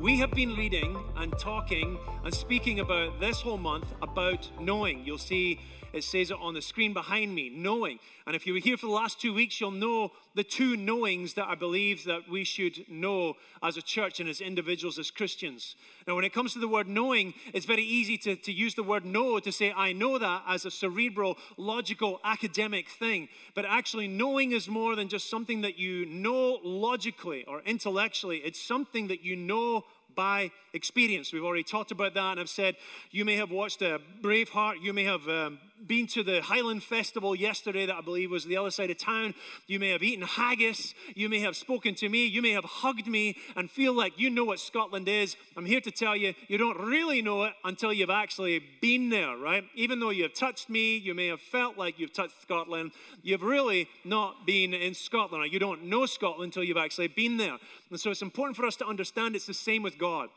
We have been reading and talking and speaking about this whole month about knowing. You'll see it says it on the screen behind me, knowing. And if you were here for the last two weeks, you'll know the two knowings that I believe that we should know as a church and as individuals, as Christians. Now, when it comes to the word knowing, it's very easy to, to use the word know to say, I know that as a cerebral, logical, academic thing. But actually, knowing is more than just something that you know logically or intellectually, it's something that you know by experience. We've already talked about that, and I've said you may have watched a Braveheart, you may have um, been to the Highland Festival yesterday, that I believe was the other side of town. You may have eaten haggis, you may have spoken to me, you may have hugged me and feel like you know what Scotland is. I'm here to tell you, you don't really know it until you've actually been there, right? Even though you've touched me, you may have felt like you've touched Scotland, you've really not been in Scotland, you don't know Scotland until you've actually been there. And so it's important for us to understand it's the same with God.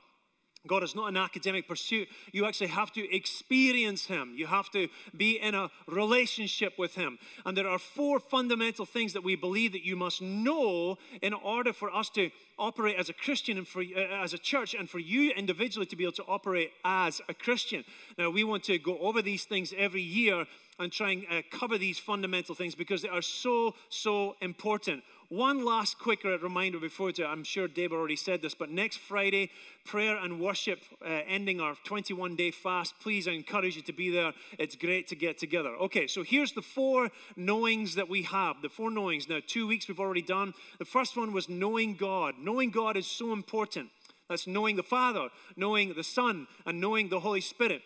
God is not an academic pursuit. You actually have to experience Him. You have to be in a relationship with Him. And there are four fundamental things that we believe that you must know in order for us to operate as a Christian and for uh, as a church, and for you individually to be able to operate as a Christian. Now, we want to go over these things every year and try and uh, cover these fundamental things because they are so, so important. One last quick reminder before I'm sure Dave already said this, but next Friday, prayer and worship uh, ending our 21 day fast. Please, I encourage you to be there. It's great to get together. Okay, so here's the four knowings that we have. The four knowings. Now, two weeks we've already done. The first one was knowing God. Knowing God is so important. That's knowing the Father, knowing the Son, and knowing the Holy Spirit.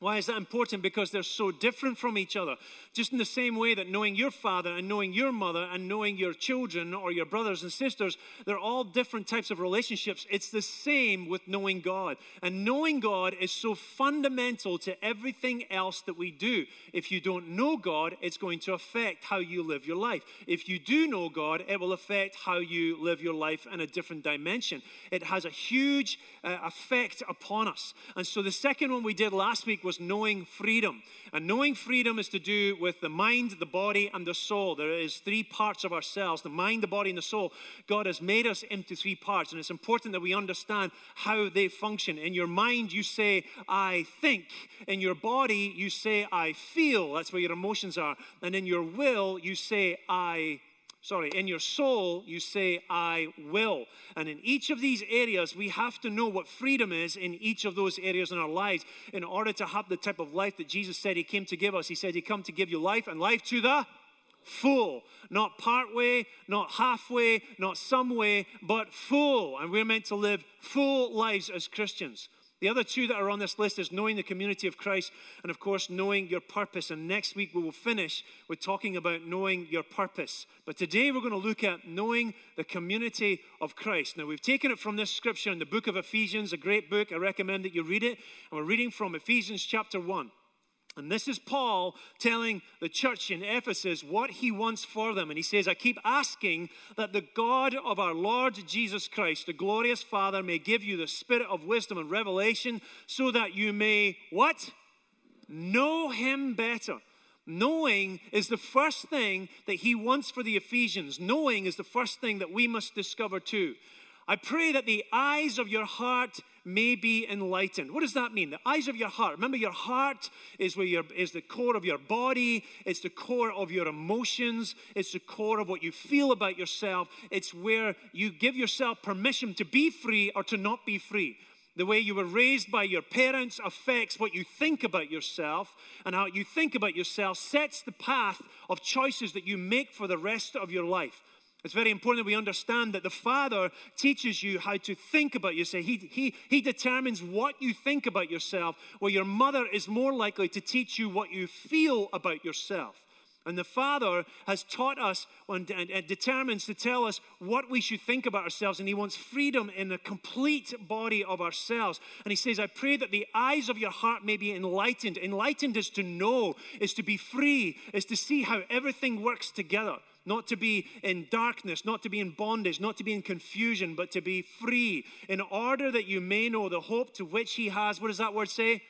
Why is that important? Because they're so different from each other. Just in the same way that knowing your father and knowing your mother and knowing your children or your brothers and sisters, they're all different types of relationships. It's the same with knowing God. And knowing God is so fundamental to everything else that we do. If you don't know God, it's going to affect how you live your life. If you do know God, it will affect how you live your life in a different dimension. It has a huge uh, effect upon us. And so the second one we did last week was knowing freedom. And knowing freedom is to do with the mind, the body, and the soul. There is three parts of ourselves the mind, the body, and the soul. God has made us into three parts, and it's important that we understand how they function. In your mind, you say, I think. In your body, you say, I feel. That's where your emotions are. And in your will, you say, I sorry, in your soul, you say, I will. And in each of these areas, we have to know what freedom is in each of those areas in our lives in order to have the type of life that Jesus said He came to give us. He said He come to give you life and life to the full. Not part way, not halfway, not some way, but full. And we're meant to live full lives as Christians. The other two that are on this list is knowing the community of Christ and, of course, knowing your purpose. And next week we will finish with talking about knowing your purpose. But today we're going to look at knowing the community of Christ. Now, we've taken it from this scripture in the book of Ephesians, a great book. I recommend that you read it. And we're reading from Ephesians chapter 1. And this is Paul telling the church in Ephesus what he wants for them. And he says, I keep asking that the God of our Lord Jesus Christ, the glorious Father, may give you the spirit of wisdom and revelation so that you may what? Know him better. Knowing is the first thing that he wants for the Ephesians. Knowing is the first thing that we must discover too. I pray that the eyes of your heart may be enlightened. What does that mean? The eyes of your heart. Remember, your heart is where your, is the core of your body. It's the core of your emotions. It's the core of what you feel about yourself. It's where you give yourself permission to be free or to not be free. The way you were raised by your parents affects what you think about yourself, and how you think about yourself sets the path of choices that you make for the rest of your life. It's very important that we understand that the Father teaches you how to think about yourself. He, he, he determines what you think about yourself, where your mother is more likely to teach you what you feel about yourself. And the Father has taught us and, determines to tell us what we should think about ourselves. And He wants freedom in the complete body of ourselves. And He says, I pray that the eyes of your heart may be enlightened. Enlightened is to know, is to be free, is to see how everything works together not to be in darkness, not to be in bondage, not to be in confusion, but to be free, in order that you may know the hope to which he has, what does that word say?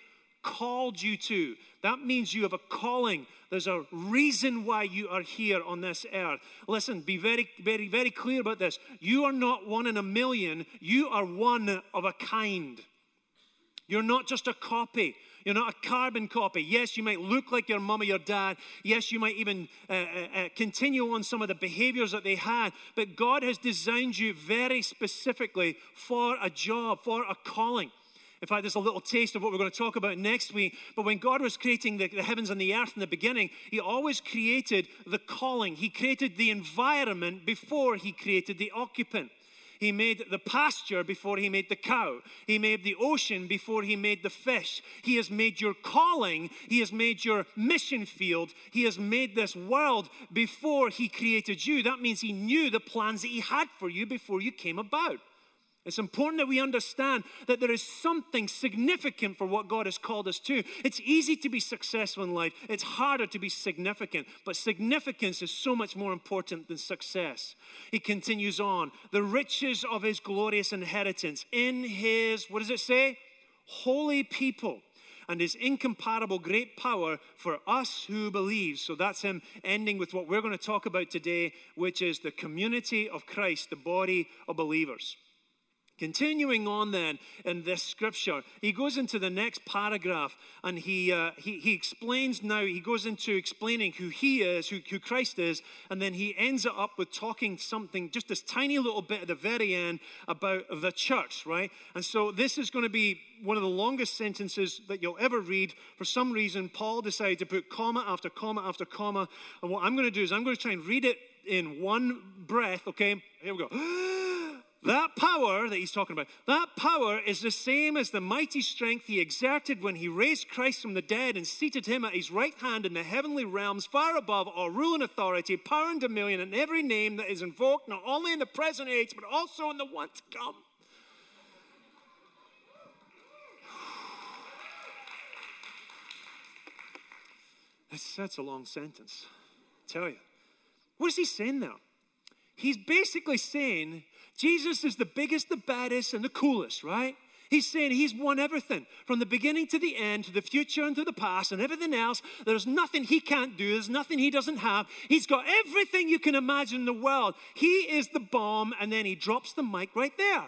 called you to. That means you have a calling. There's a reason why you are here on this earth. Listen, be very, very, very clear about this. You are not one in a million, you are one of a kind. You're not just a copy. You're not a carbon copy. Yes, you might look like your mom or your dad. Yes, you might even uh, uh, uh, continue on some of the behaviors that they had. But God has designed you very specifically for a job, for a calling. In fact, there's a little taste of what we're going to talk about next week. But when God was creating the, the, heavens and the earth in the beginning, He always created the calling. He created the environment before He created the occupant. He made the pasture before he made the cow. He made the ocean before he made the fish. He has made your calling. He has made your mission field. He has made this world before he created you. That means he knew the plans that he had for you before you came about. It's important that we understand that there is something significant for what God has called us to. It's easy to be successful in life, it's harder to be significant, but significance is so much more important than success. He continues on the riches of his glorious inheritance in his, what does it say? Holy people and his incomparable great power for us who believe. So that's him ending with what we're going to talk about today, which is the community of Christ, the body of believers. Continuing on then in this scripture, he goes into the next paragraph and he, uh, he, he explains now, he goes into explaining who he is, who, who Christ is, and then he ends it up with talking something, just this tiny little bit at the very end about the church, right? And so this is going to be one of the longest sentences that you'll ever read. For some reason, Paul decided to put comma after comma after comma. And what I'm going to do is I'm going to try and read it in one breath, okay? Here we go. That power that he's talking about, that power is the same as the mighty strength he exerted when he raised Christ from the dead and seated him at his right hand in the heavenly realms, far above all rule and authority, power and dominion, and every name that is invoked, not only in the present age, but also in the one to come. That's, that's a long sentence. I tell you. What is he saying there? He's basically saying Jesus is the biggest, the baddest, and the coolest, right? He's saying he's won everything from the beginning to the end, to the future and to the past, and everything else. There's nothing he can't do, there's nothing he doesn't have. He's got everything you can imagine in the world. He is the bomb, and then he drops the mic right there.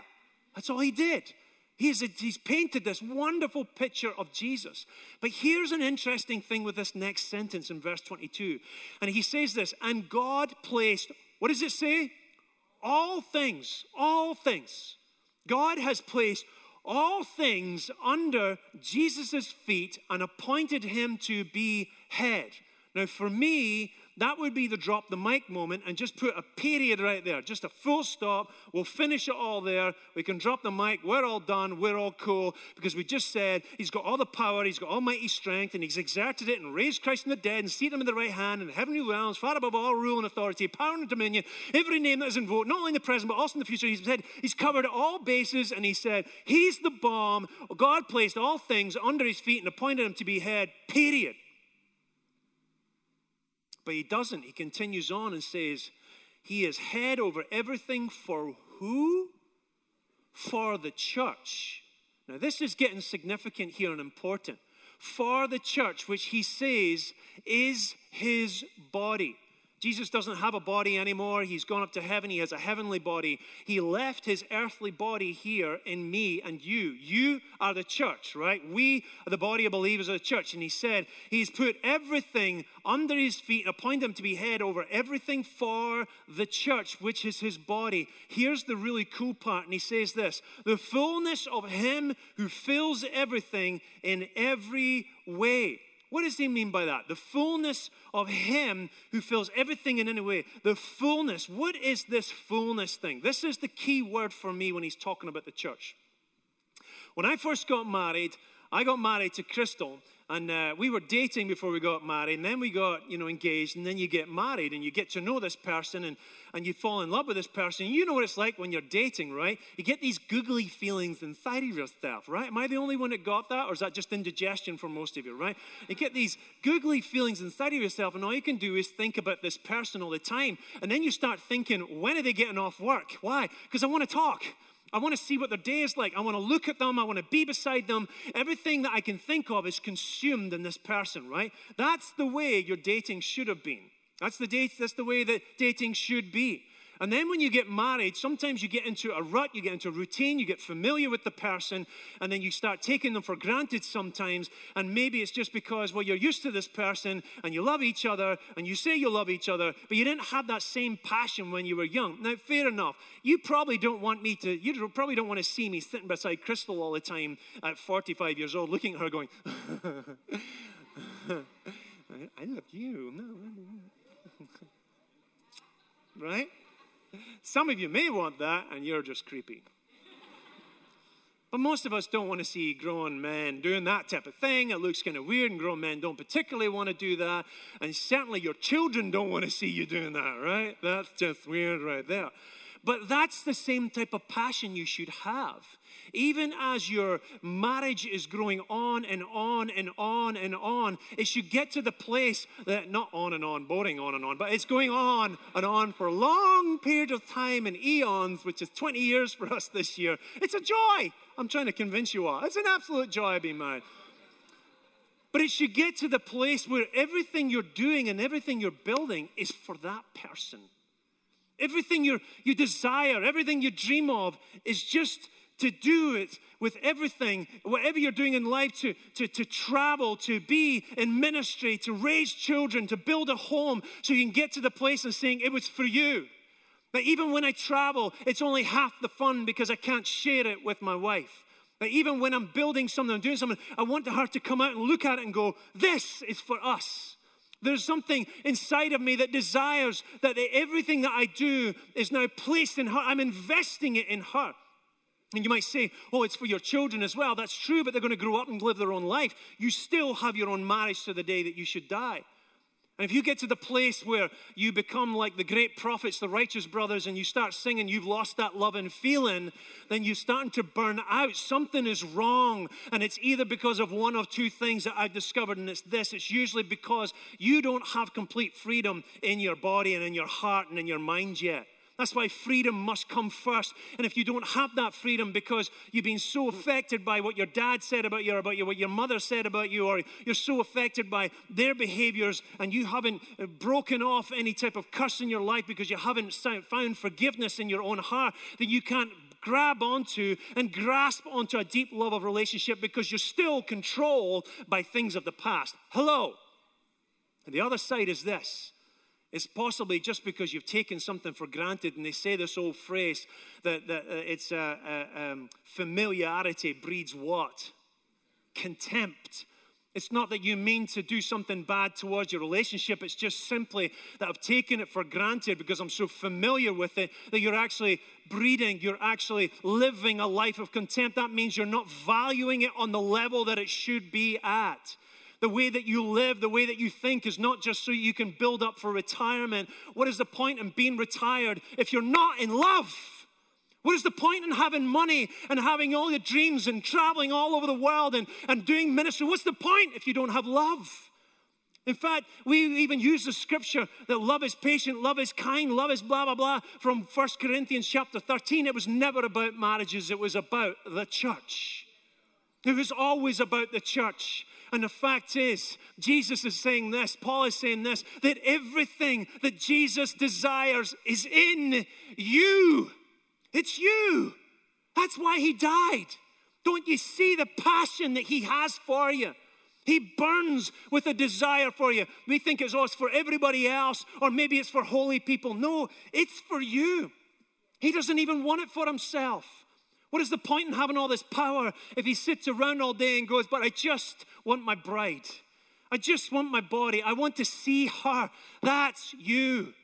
That's all he did. He's, a, he's painted this wonderful picture of Jesus. But here's an interesting thing with this next sentence in verse 22. And he says this, and God placed, what does it say? All things, all things. God has placed all things under Jesus' feet and appointed him to be head. Now, for me, that would be the drop the mic moment and just put a period right there, just a full stop. We'll finish it all there. We can drop the mic. We're all done. We're all cool because we just said he's got all the power, he's got almighty strength, and he's exerted it and raised Christ from the dead and seated him in the right hand and heavenly realms, far above all rule and authority, power and dominion, every name that is invoked, not only in the present but also in the future. He said he's covered all bases and he said he's the bomb. God placed all things under his feet and appointed him to be head, period. But he doesn't. He continues on and says, He is head over everything for who? For the church. Now, this is getting significant here and important. For the church, which he says is his body. Jesus doesn't have a body anymore. He's gone up to heaven. He has a heavenly body. He left his earthly body here in me and you. You are the church, right? We are the body of believers of the church. And he said, He's put everything under his feet and appointed him to be head over everything for the church, which is his body. Here's the really cool part. And he says this the fullness of him who fills everything in every way. What does he mean by that? The fullness of him who fills everything in any way. The fullness. What is this fullness thing? This is the key word for me when he's talking about the church. When I first got married, I got married to Crystal, and uh, we were dating before we got married, and then we got, you know, engaged, and then you get married, and you get to know this person, and, and you fall in love with this person. You know what it's like when you're dating, right? You get these googly feelings inside of yourself, right? Am I the only one that got that, or is that just indigestion for most of you, right? You get these googly feelings inside of yourself, and all you can do is think about this person all the time, and then you start thinking, when are they getting off work? Why? Because I want to talk. I want to see what their day is like. I want to look at them. I want to be beside them. Everything that I can think of is consumed in this person, right? That's the way your dating should have been. That's the date, that's the way that dating should be. And then when you get married, sometimes you get into a rut, you get into a routine, you get familiar with the person, and then you start taking them for granted sometimes. And maybe it's just because, well, you're used to this person and you love each other and you say you love each other, but you didn't have that same passion when you were young. Now, fair enough. You probably don't want me to, you probably don't want to see me sitting beside Crystal all the time at 45 years old, looking at her going, I love you. No, right? Some of you may want that, and you're just creepy. But most of us don't want to see grown men doing that type of thing. It looks kind of weird, and grown men don't particularly want to do that. And certainly your children don't want to see you doing that, right? That's just weird right there. But that's the same type of passion you should have even as your marriage is growing on and on and on and on, it should get to the place that not on and on, boring on and on, but it's going on and on for a long period of time and eons, which is 20 years for us this year. It's a joy. I'm trying to convince you all. It's an absolute joy being married. But it should get to the place where everything you're doing and everything you're building is for that person. Everything you you desire, everything you dream of is just to do it with everything, whatever you're doing in life, to, to, to travel, to be in ministry, to raise children, to build a home, so you can get to the place of saying, It was for you. That even when I travel, it's only half the fun because I can't share it with my wife. That even when I'm building something, I'm doing something, I want her to come out and look at it and go, This is for us. There's something inside of me that desires that everything that I do is now placed in her. I'm investing it in her. And you might say, oh, it's for your children as well. That's true, but they're going to grow up and live their own life. You still have your own marriage to the day that you should die. And if you get to the place where you become like the great prophets, the righteous brothers, and you start singing, you've lost that love and feeling, then you're starting to burn out. Something is wrong. And it's either because of one of two things that I've discovered, and it's this it's usually because you don't have complete freedom in your body and in your heart and in your mind yet. That's why freedom must come first. And if you don't have that freedom because you've been so affected by what your dad said about you, or about you, what your mother said about you, or you're so affected by their behaviors and you haven't uh, broken off any type of curse in your life because you haven't found forgiveness in your own heart, then you can't grab onto and grasp onto a deep love of relationship because you're still controlled by things of the past. Hello. And the other side is this it's possibly just because you've taken something for granted, and they say this old phrase that, that uh, it's uh, uh, um, familiarity breeds what? Contempt. It's not that you mean to do something bad towards your relationship. It's just simply that I've taken it for granted because I'm so familiar with it that you're actually breeding, you're actually living a life of contempt. That means you're not valuing it on the level that it should be at. The way that you live, the way that you think is not just so you can build up for retirement. What is the point in being retired if you're not in love? What is the point in having money and having all your dreams and traveling all over the world and, and doing ministry? What's the point if you don't have love? In fact, we even use the scripture that love is patient, love is kind, love is blah, blah, blah from 1 Corinthians chapter 13. It was never about marriages, it was about the church. It was always about the church. And the fact is, Jesus is saying this, Paul is saying this, that everything that Jesus desires is in you. It's you. That's why he died. Don't you see the passion that he has for you? He burns with a desire for you. We think it's, it's for everybody else, or maybe it's for holy people. No, it's for you. He doesn't even want it for himself. What is the point in having all this power if he sits around all day and goes, But I just want my bride. I just want my body. I want to see her. That's you.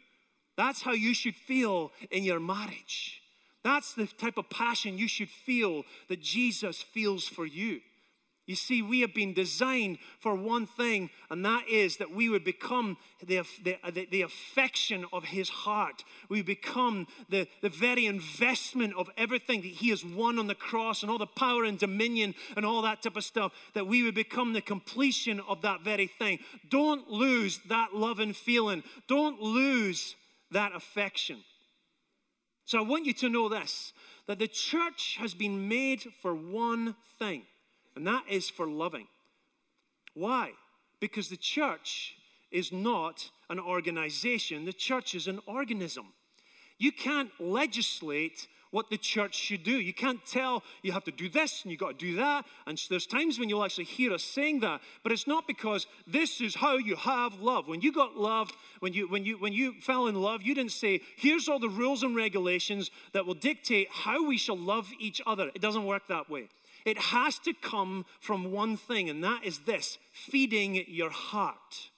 That's how you should feel in your marriage. That's the type of passion you should feel that Jesus feels for you. You see, we have been designed for one thing, and that is that we would become the, the, the, affection of His heart. We become the, the very investment of everything that He has won on the cross and all the power and dominion and all that type of stuff, that we would become the completion of that very thing. Don't lose that love and feeling, don't lose that affection. So I want you to know this that the church has been made for one thing, and that is for loving. Why? Because the church is not an organization, the church is an organism. You can't legislate what the church should do. You can't tell you have to do this and you got to do that. And there's times when you'll actually hear us saying that, but it's not because this is how you have love. When you got loved, when you when you when you fell in love, you didn't say, "Here's all the rules and regulations that will dictate how we shall love each other." It doesn't work that way. It has to come from one thing, and that is this feeding your heart.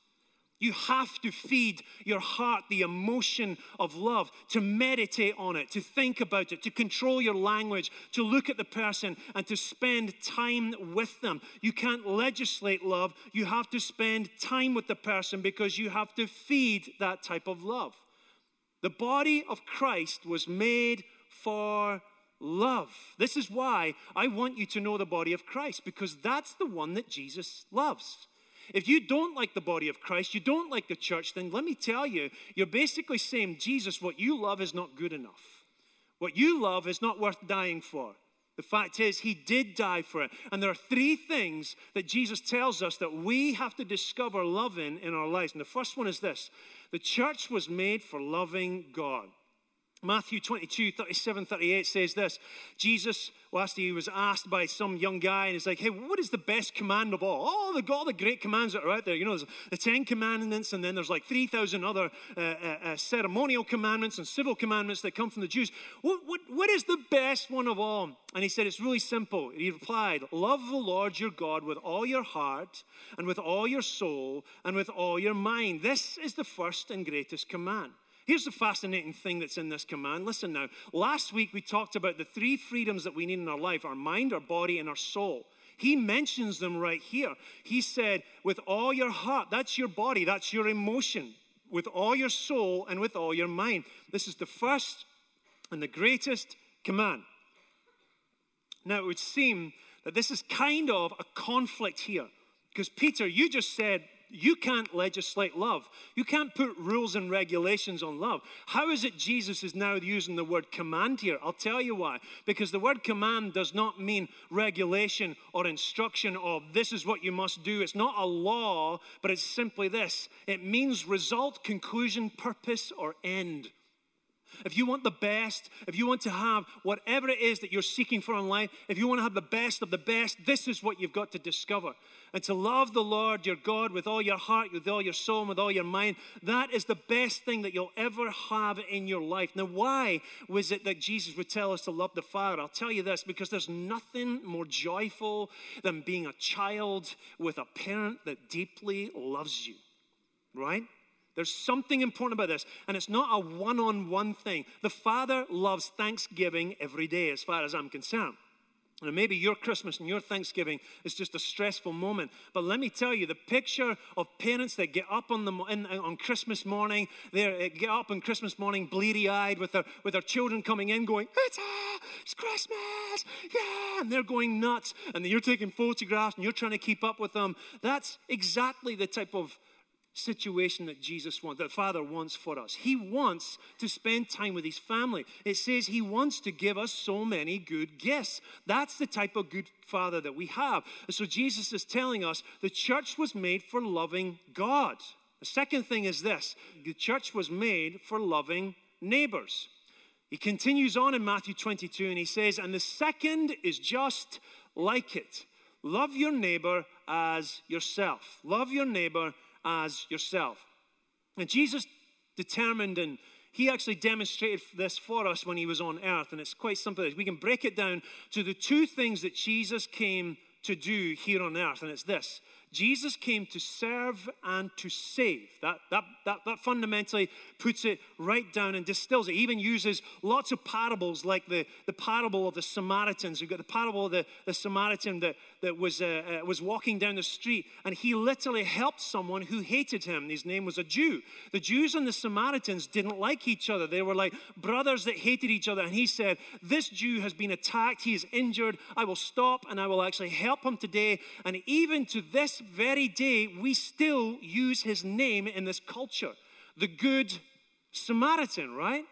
You have to feed your heart the emotion of love, to meditate on it, to think about it, to control your language, to look at the person and to spend time with them. You can't legislate love, you have to spend time with the person because you have to feed that type of love. The body of Christ was made for love. This is why I want you to know the body of Christ because that's the one that Jesus loves. If you don't like the body of Christ, you don't like the church, then let me tell you, you're basically saying, Jesus, what you love is not good enough. What you love is not worth dying for. The fact is, he did die for it. And there are three things that Jesus tells us that we have to discover loving in our lives. And the first one is this the church was made for loving God. Matthew 22, 37, 38 says this Jesus, last he was asked by some young guy, and he's like, Hey, what is the best command of all? Oh, the, all the great commands that are out there. You know, there's the Ten Commandments, and then there's like 3,000 other uh, uh, uh, ceremonial commandments and civil commandments that come from the Jews. What, what, what is the best one of all? And he said, It's really simple. He replied, Love the Lord your God with all your heart, and with all your soul, and with all your mind. This is the first and greatest command. Here's the fascinating thing that's in this command. Listen now. Last week we talked about the three freedoms that we need in our life our mind, our body, and our soul. He mentions them right here. He said, with all your heart, that's your body, that's your emotion, with all your soul, and with all your mind. This is the first and the greatest command. Now, it would seem that this is kind of a conflict here. Because, Peter, you just said you can't legislate love. You can't put rules and regulations on love. How is it Jesus is now using the word command here? I'll tell you why. Because the word command does not mean regulation or instruction of this is what you must do. It's not a law, but it's simply this it means result, conclusion, purpose, or end. If you want the best, if you want to have whatever it is that you're seeking for in life, if you want to have the best of the best, this is what you've got to discover. And to love the Lord your God with all your heart, with all your soul, and with all your mind, that is the best thing that you'll ever have in your life. Now, why was it that Jesus would tell us to love the Father? I'll tell you this because there's nothing more joyful than being a child with a parent that deeply loves you, right? There's something important about this, and it's not a one on one thing. The Father loves Thanksgiving every day, as far as I'm concerned. And maybe your Christmas and your Thanksgiving is just a stressful moment. But let me tell you, the picture of parents that get up on, the, in, on Christmas morning, they get up on Christmas morning bleary eyed with their, with their children coming in going, it's, ah, it's Christmas, yeah, and they're going nuts. And you're taking photographs and you're trying to keep up with them. That's exactly the type of situation that Jesus wants, that Father wants for us. He wants to spend time with His family. It says He wants to give us so many good gifts. That's the type of good Father that we have. So Jesus is telling us the church was made for loving God. The second thing is this the church was made for loving neighbors. He continues on in Matthew 22 and he says, And the second is just like it love your neighbor as yourself. Love your neighbor as yourself. And Jesus determined and he actually demonstrated this for us when he was on earth. And it's quite simple. We can break it down to the two things that Jesus came to do here on earth. And it's this Jesus came to serve and to save. That, that, that, that fundamentally puts it right down and distills it. He even uses lots of parables like the, the parable of the Samaritans. We've got the parable of the, the Samaritan that, that was, uh, uh, was walking down the street and he literally helped someone who hated him. His name was a Jew. The Jews and the Samaritans didn't like each other. They were like brothers that hated each other. And he said, This Jew has been attacked. He is injured. I will stop and I will actually help him today. And even to this very day, we still use his name in this culture the Good Samaritan, right?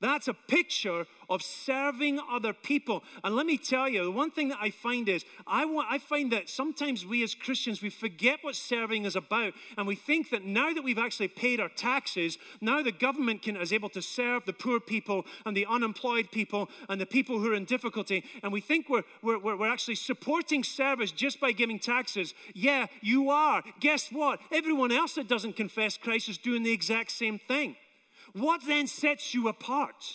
That's a picture of serving other people. And let me tell you, the one thing that I find is I, want, I find that sometimes we as Christians, we forget what serving is about. And we think that now that we've actually paid our taxes, now the government can, is able to serve the poor people and the unemployed people and the people who are in difficulty. And we think we're, we're, we're actually supporting service just by giving taxes. Yeah, you are. Guess what? Everyone else that doesn't confess Christ is doing the exact same thing. What then sets you apart?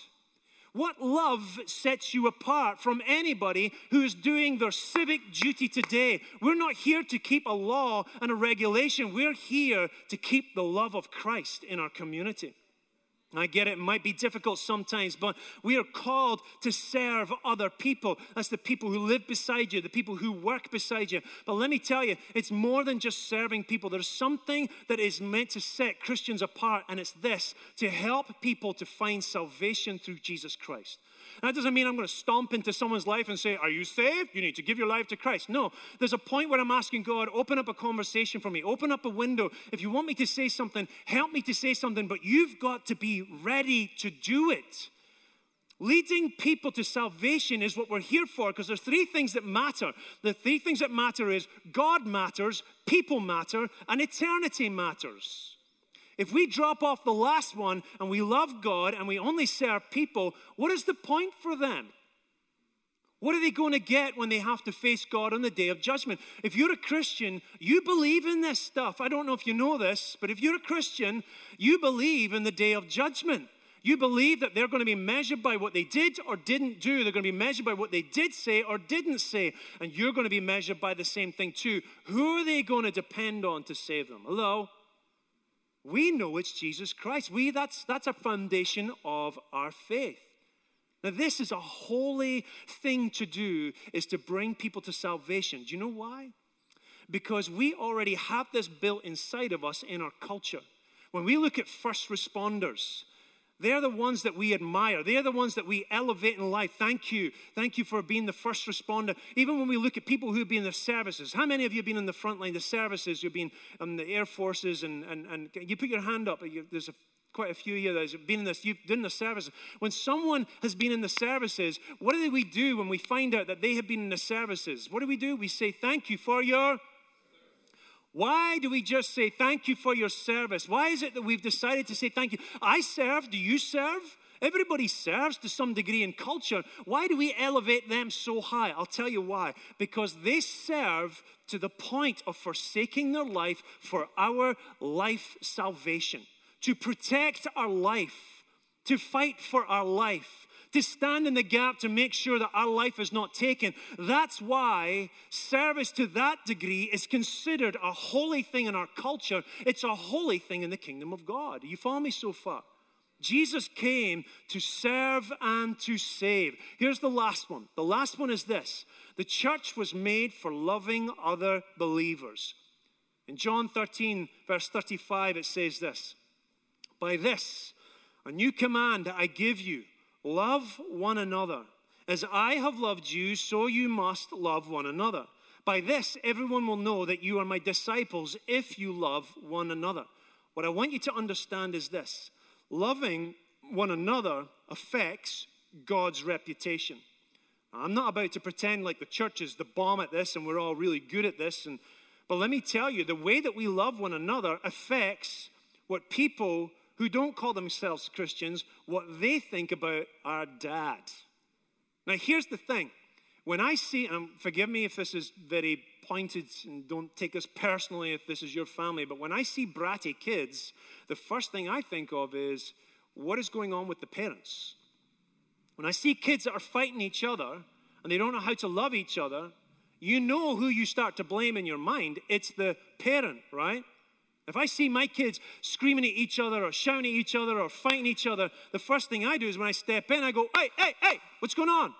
What love sets you apart from anybody who is doing their civic duty today? We're not here to keep a law and a regulation. We're here to keep the love of Christ in our community. I get it, it might be difficult sometimes, but we are called to serve other people. That's the people who live beside you, the people who work beside you. But let me tell you, it's more than just serving people. There's something that is meant to set Christians apart, and it's this to help people to find salvation through Jesus Christ. That doesn't mean I'm going to stomp into someone's life and say, Are you saved? You need to give your life to Christ. No, there's a point where I'm asking God, open up a conversation for me, open up a window. If you want me to say something, help me to say something, but you've got to be ready to do it. Leading people to salvation is what we're here for because there's three things that matter. The three things that matter is God matters, people matter, and eternity matters. If we drop off the last one and we love God and we only serve people, what is the point for them? What are they going to get when they have to face God on the day of judgment? If you're a Christian, you believe in this stuff. I don't know if you know this, but if you're a Christian, you believe in the day of judgment. You believe that they're going to be measured by what they did or didn't do. They're going to be measured by what they did say or didn't say. And you're going to be measured by the same thing too. Who are they going to depend on to save them? Hello? We know it's Jesus Christ. We that's that's a foundation of our faith. Now, this is a holy thing to do, is to bring people to salvation. Do you know why? Because we already have this built inside of us in our culture. When we look at first responders, they're the ones that we admire. They're the ones that we elevate in life. Thank you. Thank you for being the first responder. Even when we look at people who've been in the services, how many of you have been in the front line, the services? You've been in um, the Air Forces, and, and, and you put your hand up. There's a, quite a few of you that have been in this, you've done the services. When someone has been in the services, what do we do when we find out that they have been in the services? What do we do? We say, Thank you for your why do we just say thank you for your service? Why is it that we've decided to say thank you? I serve, do you serve? Everybody serves to some degree in culture. Why do we elevate them so high? I'll tell you why. Because they serve to the point of forsaking their life for our life salvation, to protect our life, to fight for our life to stand in the gap to make sure that our life is not taken. That's why service to that degree is considered a holy thing in our culture. It's a holy thing in the kingdom of God. You follow me so far? Jesus came to serve and to save. Here's the last one. The last one is this the church was made for loving other believers. In John 13, verse 35, it says this By this, a new command I give you Love one another. As I have loved you, so you must love one another. By this, everyone will know that you are my disciples if you love one another. What I want you to understand is this loving one another affects God's reputation. I'm not about to pretend like the church is the bomb at this and we're all really good at this. And, but let me tell you, the way that we love one another affects what people who don't call themselves Christians what they think about our dad. Now, here's the thing. When I see, and forgive me if this is very pointed and don't take this personally if this is your family, but when I see bratty kids, the first thing I think of is what is going on with the parents? When I see kids that are fighting each other and they don't know how to love each other, you know who you start to blame in your mind. It's the parent, right? If I see my kids screaming at each other or shouting at each other or fighting each other, the first thing I do is when I step in, I go, hey, hey, hey, what's going on?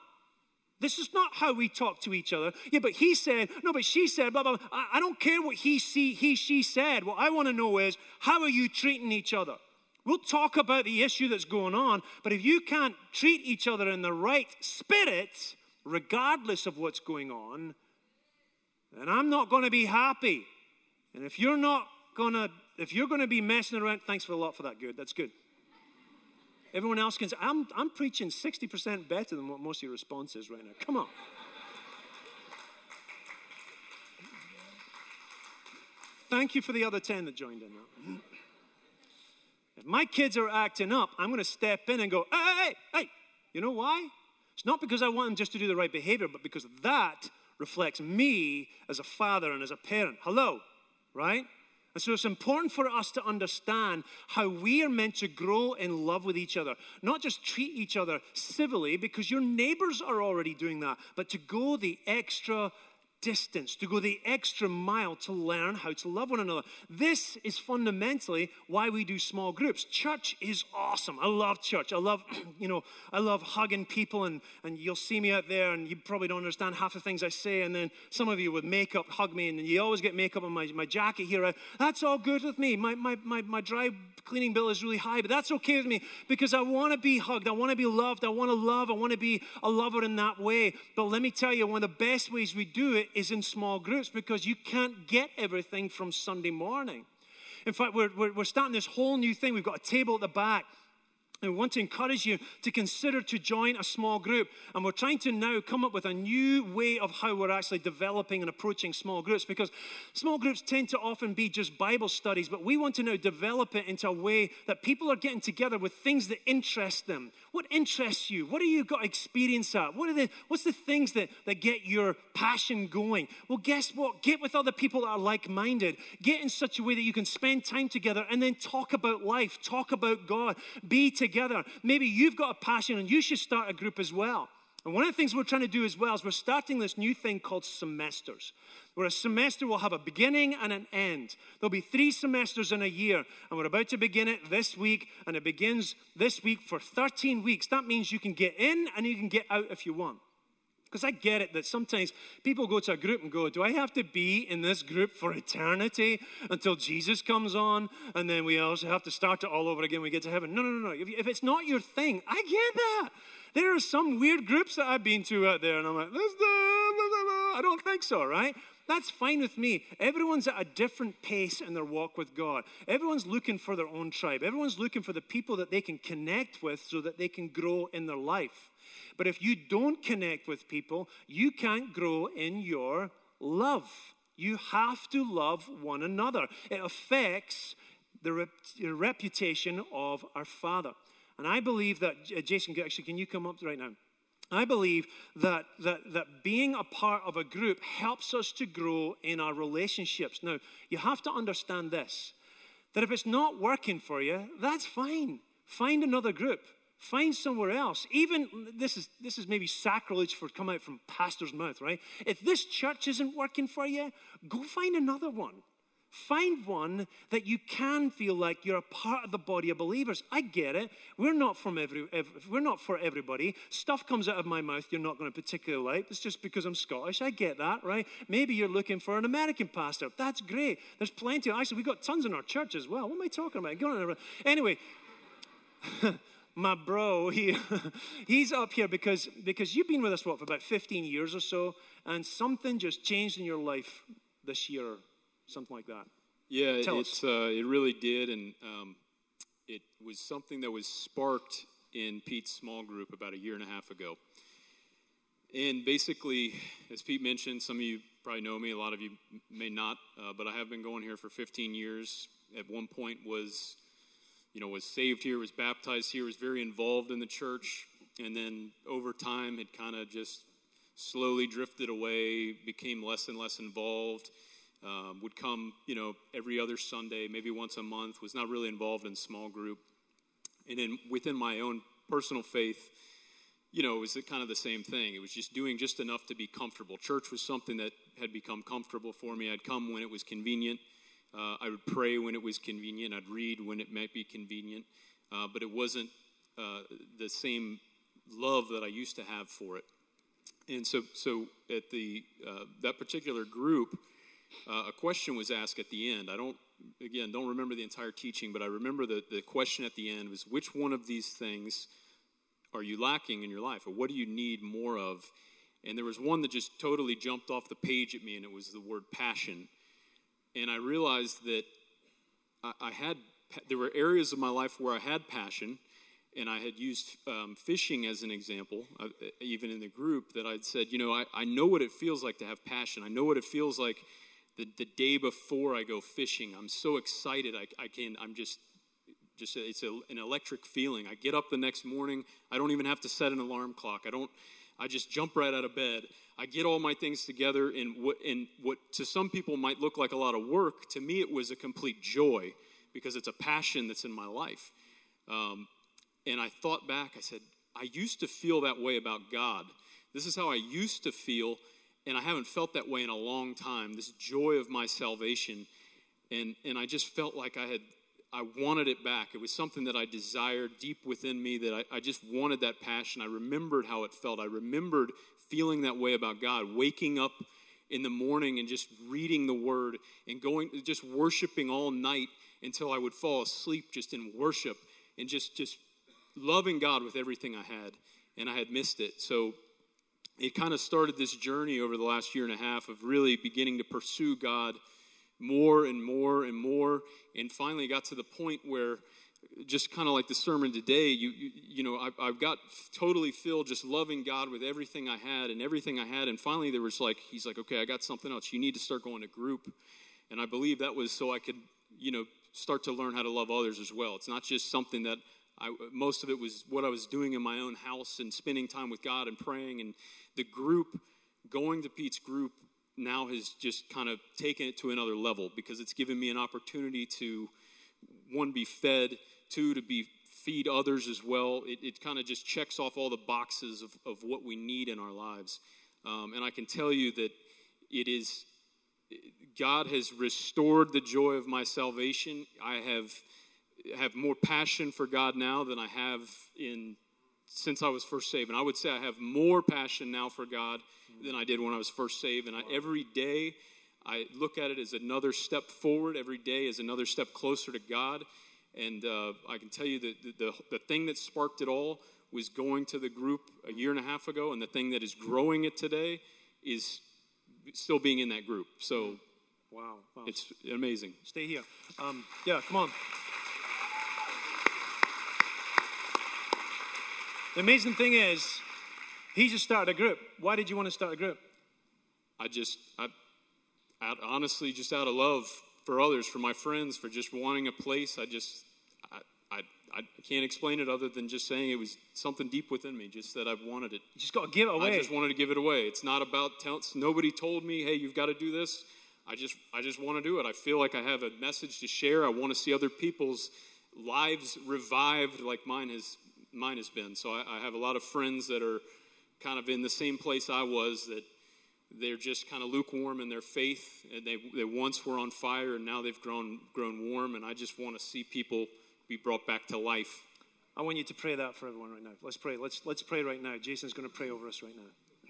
This is not how we talk to each other. Yeah, but he said, no, but she said, blah, blah, blah. I, I don't care what he, see, he, she said. What I want to know is, how are you treating each other? We'll talk about the issue that's going on, but if you can't treat each other in the right spirit, regardless of what's going on, then I'm not going to be happy. And if you're not gonna, if you're gonna be messing around, thanks for a lot for that, good. That's good. Everyone else can say, I'm, I'm preaching 60% better than what most of your response is right now. Come on. Thank you for the other 10 that joined in. If my kids are acting up, I'm going to step in and go, hey, hey, hey. You know why? It's not because I want them just to do the right behavior, but because that reflects me as a father and as a parent. Hello, right? And so it's important for us to understand how we are meant to grow in love with each other. Not just treat each other civilly, because your neighbors are already doing that, but to go the extra distance, to go the extra mile to learn how to love one another. This is fundamentally why we do small groups. Church is awesome. I love church. I love, you know, I love hugging people, and, and you'll see me out there, and you probably don't understand half the things I say. And then some of you with makeup hug me, and you always get makeup on my, my jacket here. That's all good with me. My, my, my, my dry cleaning bill is really high, but that's okay with me because I want to be hugged. I want to be loved. I want to love. I want to be a lover in that way. But let me tell you, one of the best ways we do it is in small groups because you can't get everything from Sunday morning. In fact, we're, we're, we're starting this whole new thing. We've got a table at the back I want to encourage you to consider to join a small group. And we're trying to now come up with a new way of how we're actually developing and approaching small groups because small groups tend to often be just Bible studies, but we want to now develop it into a way that people are getting together with things that interest them. What interests you? What do you got experience at? What are the, what's the things that, that get your passion going? Well, guess what? Get with other people that are like minded. Get in such a way that you can spend time together and then talk about life, talk about God, be together together. Maybe you've got a passion and you should start a group as well. And one of the things we're trying to do as well is we're starting this new thing called semesters, where a semester will have a beginning and an end. There'll be three semesters in a year, and we're about to begin it this week, and it begins this week for 13 weeks. That means you can get in and you can get out if you want. Because I get it that sometimes people go to a group and go, Do I have to be in this group for eternity until Jesus comes on? And then we also have to start it all over again when we get to heaven. No, no, no, no. If, if it's not your thing, I get that. There are some weird groups that I've been to out there, and I'm like, "This, uh, I don't think so, right? That's fine with me. Everyone's at a different pace in their walk with God. Everyone's looking for their own tribe. Everyone's looking for the people that they can connect with so that they can grow in their life. But if you don't connect with people, you can't grow in your love. You have to love one another. It affects the rep- reputation of our Father. And I believe that, Jason, actually, can you come up right now? I believe that, that, that being a part of a group helps us to grow in our relationships. Now, you have to understand this that if it's not working for you, that's fine. Find another group. Find somewhere else. Even this is this is maybe sacrilege for come out from pastor's mouth, right? If this church isn't working for you, go find another one. Find one that you can feel like you're a part of the body of believers. I get it. We're not from every, every we're not for everybody. Stuff comes out of my mouth you're not going to particularly like. It's just because I'm Scottish. I get that, right? Maybe you're looking for an American pastor. That's great. There's plenty. Actually, we've got tons in our church as well. What am I talking about? Anyway. my bro, he, he's up here because, because you've been with us, what, for about 15 years or so, and something just changed in your life this year, something like that. Yeah, Tell it's, uh, it really did, and um, it was something that was sparked in Pete's small group about a year and a half ago. And basically, as Pete mentioned, some of you probably know me, a lot of you may not, uh, but I have been going here for 15 years. At one point was you know, was saved here, was baptized here, was very involved in the church, and then over time had kind of just slowly drifted away, became less and less involved. Um, would come, you know, every other Sunday, maybe once a month. Was not really involved in small group, and then within my own personal faith, you know, it was kind of the same thing. It was just doing just enough to be comfortable. Church was something that had become comfortable for me. I'd come when it was convenient. Uh, I would pray when it was convenient. I'd read when it might be convenient. Uh, but it wasn't uh, the same love that I used to have for it. And so, so at the uh, that particular group, uh, a question was asked at the end. I don't, again, don't remember the entire teaching, but I remember the, the question at the end was, which one of these things are you lacking in your life, or what do you need more of? And there was one that just totally jumped off the page at me, and it was the word passion and I realized that I, I had there were areas of my life where I had passion, and I had used um, fishing as an example, uh, even in the group, that I'd said, you know, I, I know what it feels like to have passion. I know what it feels like the, the day before I go fishing. I'm so excited. I, I can, I'm just, just it's a, an electric feeling. I get up the next morning. I don't even have to set an alarm clock. I don't, I just jump right out of bed. I get all my things together in what, what to some people might look like a lot of work. To me, it was a complete joy because it's a passion that's in my life. Um, and I thought back, I said, I used to feel that way about God. This is how I used to feel, and I haven't felt that way in a long time. This joy of my salvation. And, and I just felt like I had, I wanted it back. It was something that I desired deep within me that I, I just wanted that passion. I remembered how it felt. I remembered feeling that way about God, waking up in the morning and just reading the word and going, just worshiping all night until I would fall asleep just in worship and just, just loving God with everything I had, and I had missed it. So it kind of started this journey over the last year and a half of really beginning to pursue God more and more and more, and finally got to the point where just kind of like the sermon today, you, you, you know, I, I've got totally filled just loving God with everything I had and everything I had. And finally, there was like, he's like, okay, I got something else. You need to start going to group. And I believe that was so I could, you know, start to learn how to love others as well. It's not just something that I, most of it was what I was doing in my own house and spending time with God and praying. And the group, going to Pete's group, now has just kind of taken it to another level because it's given me an opportunity to, one, be fed, two, to be feed others as well. It, it kind of just checks off all the boxes of, of what we need in our lives. Um, and I can tell you that it is, God has restored the joy of my salvation. I have have more passion for God now than I have in since I was first saved. And I would say I have more passion now for God than I did when I was first saved. And I, every day I look at it as another step forward. Every day is another step closer to God. And uh, I can tell you that the, the, the thing that sparked it all was going to the group a year and a half ago. And the thing that is growing it today is still being in that group. So, wow, wow. it's amazing. Stay here. Um, yeah, come on. The amazing thing is, he just started a group. Why did you want to start a group? I just, I, I honestly, just out of love for others, for my friends, for just wanting a place. I just, I, I, I can't explain it other than just saying it was something deep within me, just that I wanted it. You just got to give it away. I just wanted to give it away. It's not about tell, nobody told me, hey, you've got to do this. I just, I just want to do it. I feel like I have a message to share. I want to see other people's lives revived like mine has mine has been. So I, I have a lot of friends that are kind of in the same place I was that they're just kind of lukewarm in their faith and they, they once were on fire and now they've grown grown warm and i just want to see people be brought back to life I want you to pray that for everyone right now. Let's pray. Let's let's pray right now. Jason's going to pray over us right now.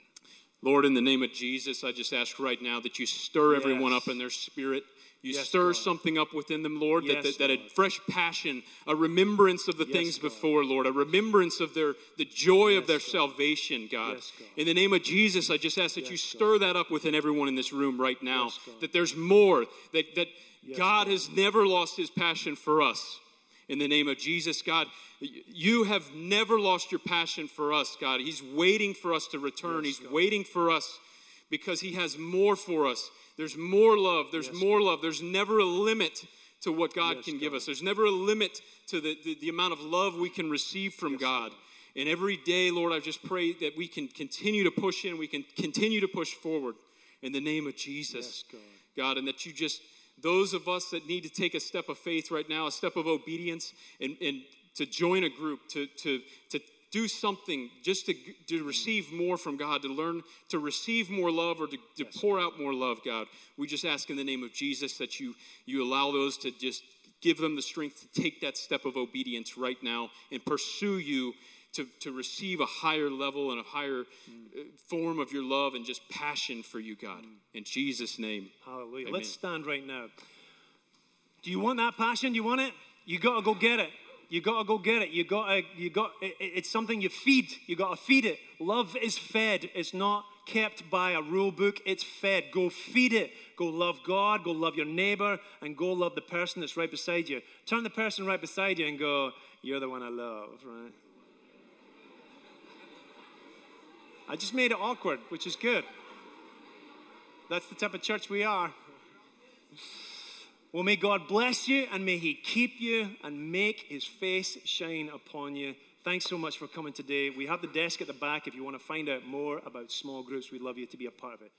lord in the name of jesus i just ask right now that you stir everyone up in their spirit you Yes, stir God. something up within them lord Yes, that, that, that a fresh passion a remembrance of the Yes, things God. before lord a remembrance of their the joy of their God. salvation god in the name of jesus i just ask that you stir that up within everyone in this room right now that there's more that that god has never lost his passion for us in the name of Jesus, God. You have never lost your passion for us, God. He's waiting for us to return. He's waiting for us because He has more for us. There's more love. There's Yes, more love. There's never a limit to what God Yes, can give us. There's never a limit to the, the, the amount of love we can receive from God. And every day, Lord, I just pray that we can continue to push in, we can continue to push forward in the name of Jesus. Yes, God. God, and that you just, those of us that need to take a step of faith right now, a step of obedience, and, and to join a group, to, to, to do something just to, to receive more from God, to learn to receive more love or to, to pour out more love, God. We just ask in the name of Jesus that you, you allow those to just give them the strength to take that step of obedience right now and pursue you to, to receive a higher level and a higher uh, form of your love and just passion for you, God. In Jesus' name. Hallelujah. Amen. Let's stand right now. Do you want that passion? You want it? You got to go get it. You gotta go get it. You gotta, you got. It, it's something you feed. You gotta feed it. Love is fed. It's not kept by a rule book. It's fed. Go feed it. Go love God. Go love your neighbor, and go love the person that's right beside you. Turn the person right beside you and go, "You're the one I love." Right? I just made it awkward, which is good. That's the type of church we are. Well, may God bless you and may He keep you and make His face shine upon you. Thanks so much for coming today. We have the desk at the back if you want to find out more about small groups. We'd love you to be a part of it.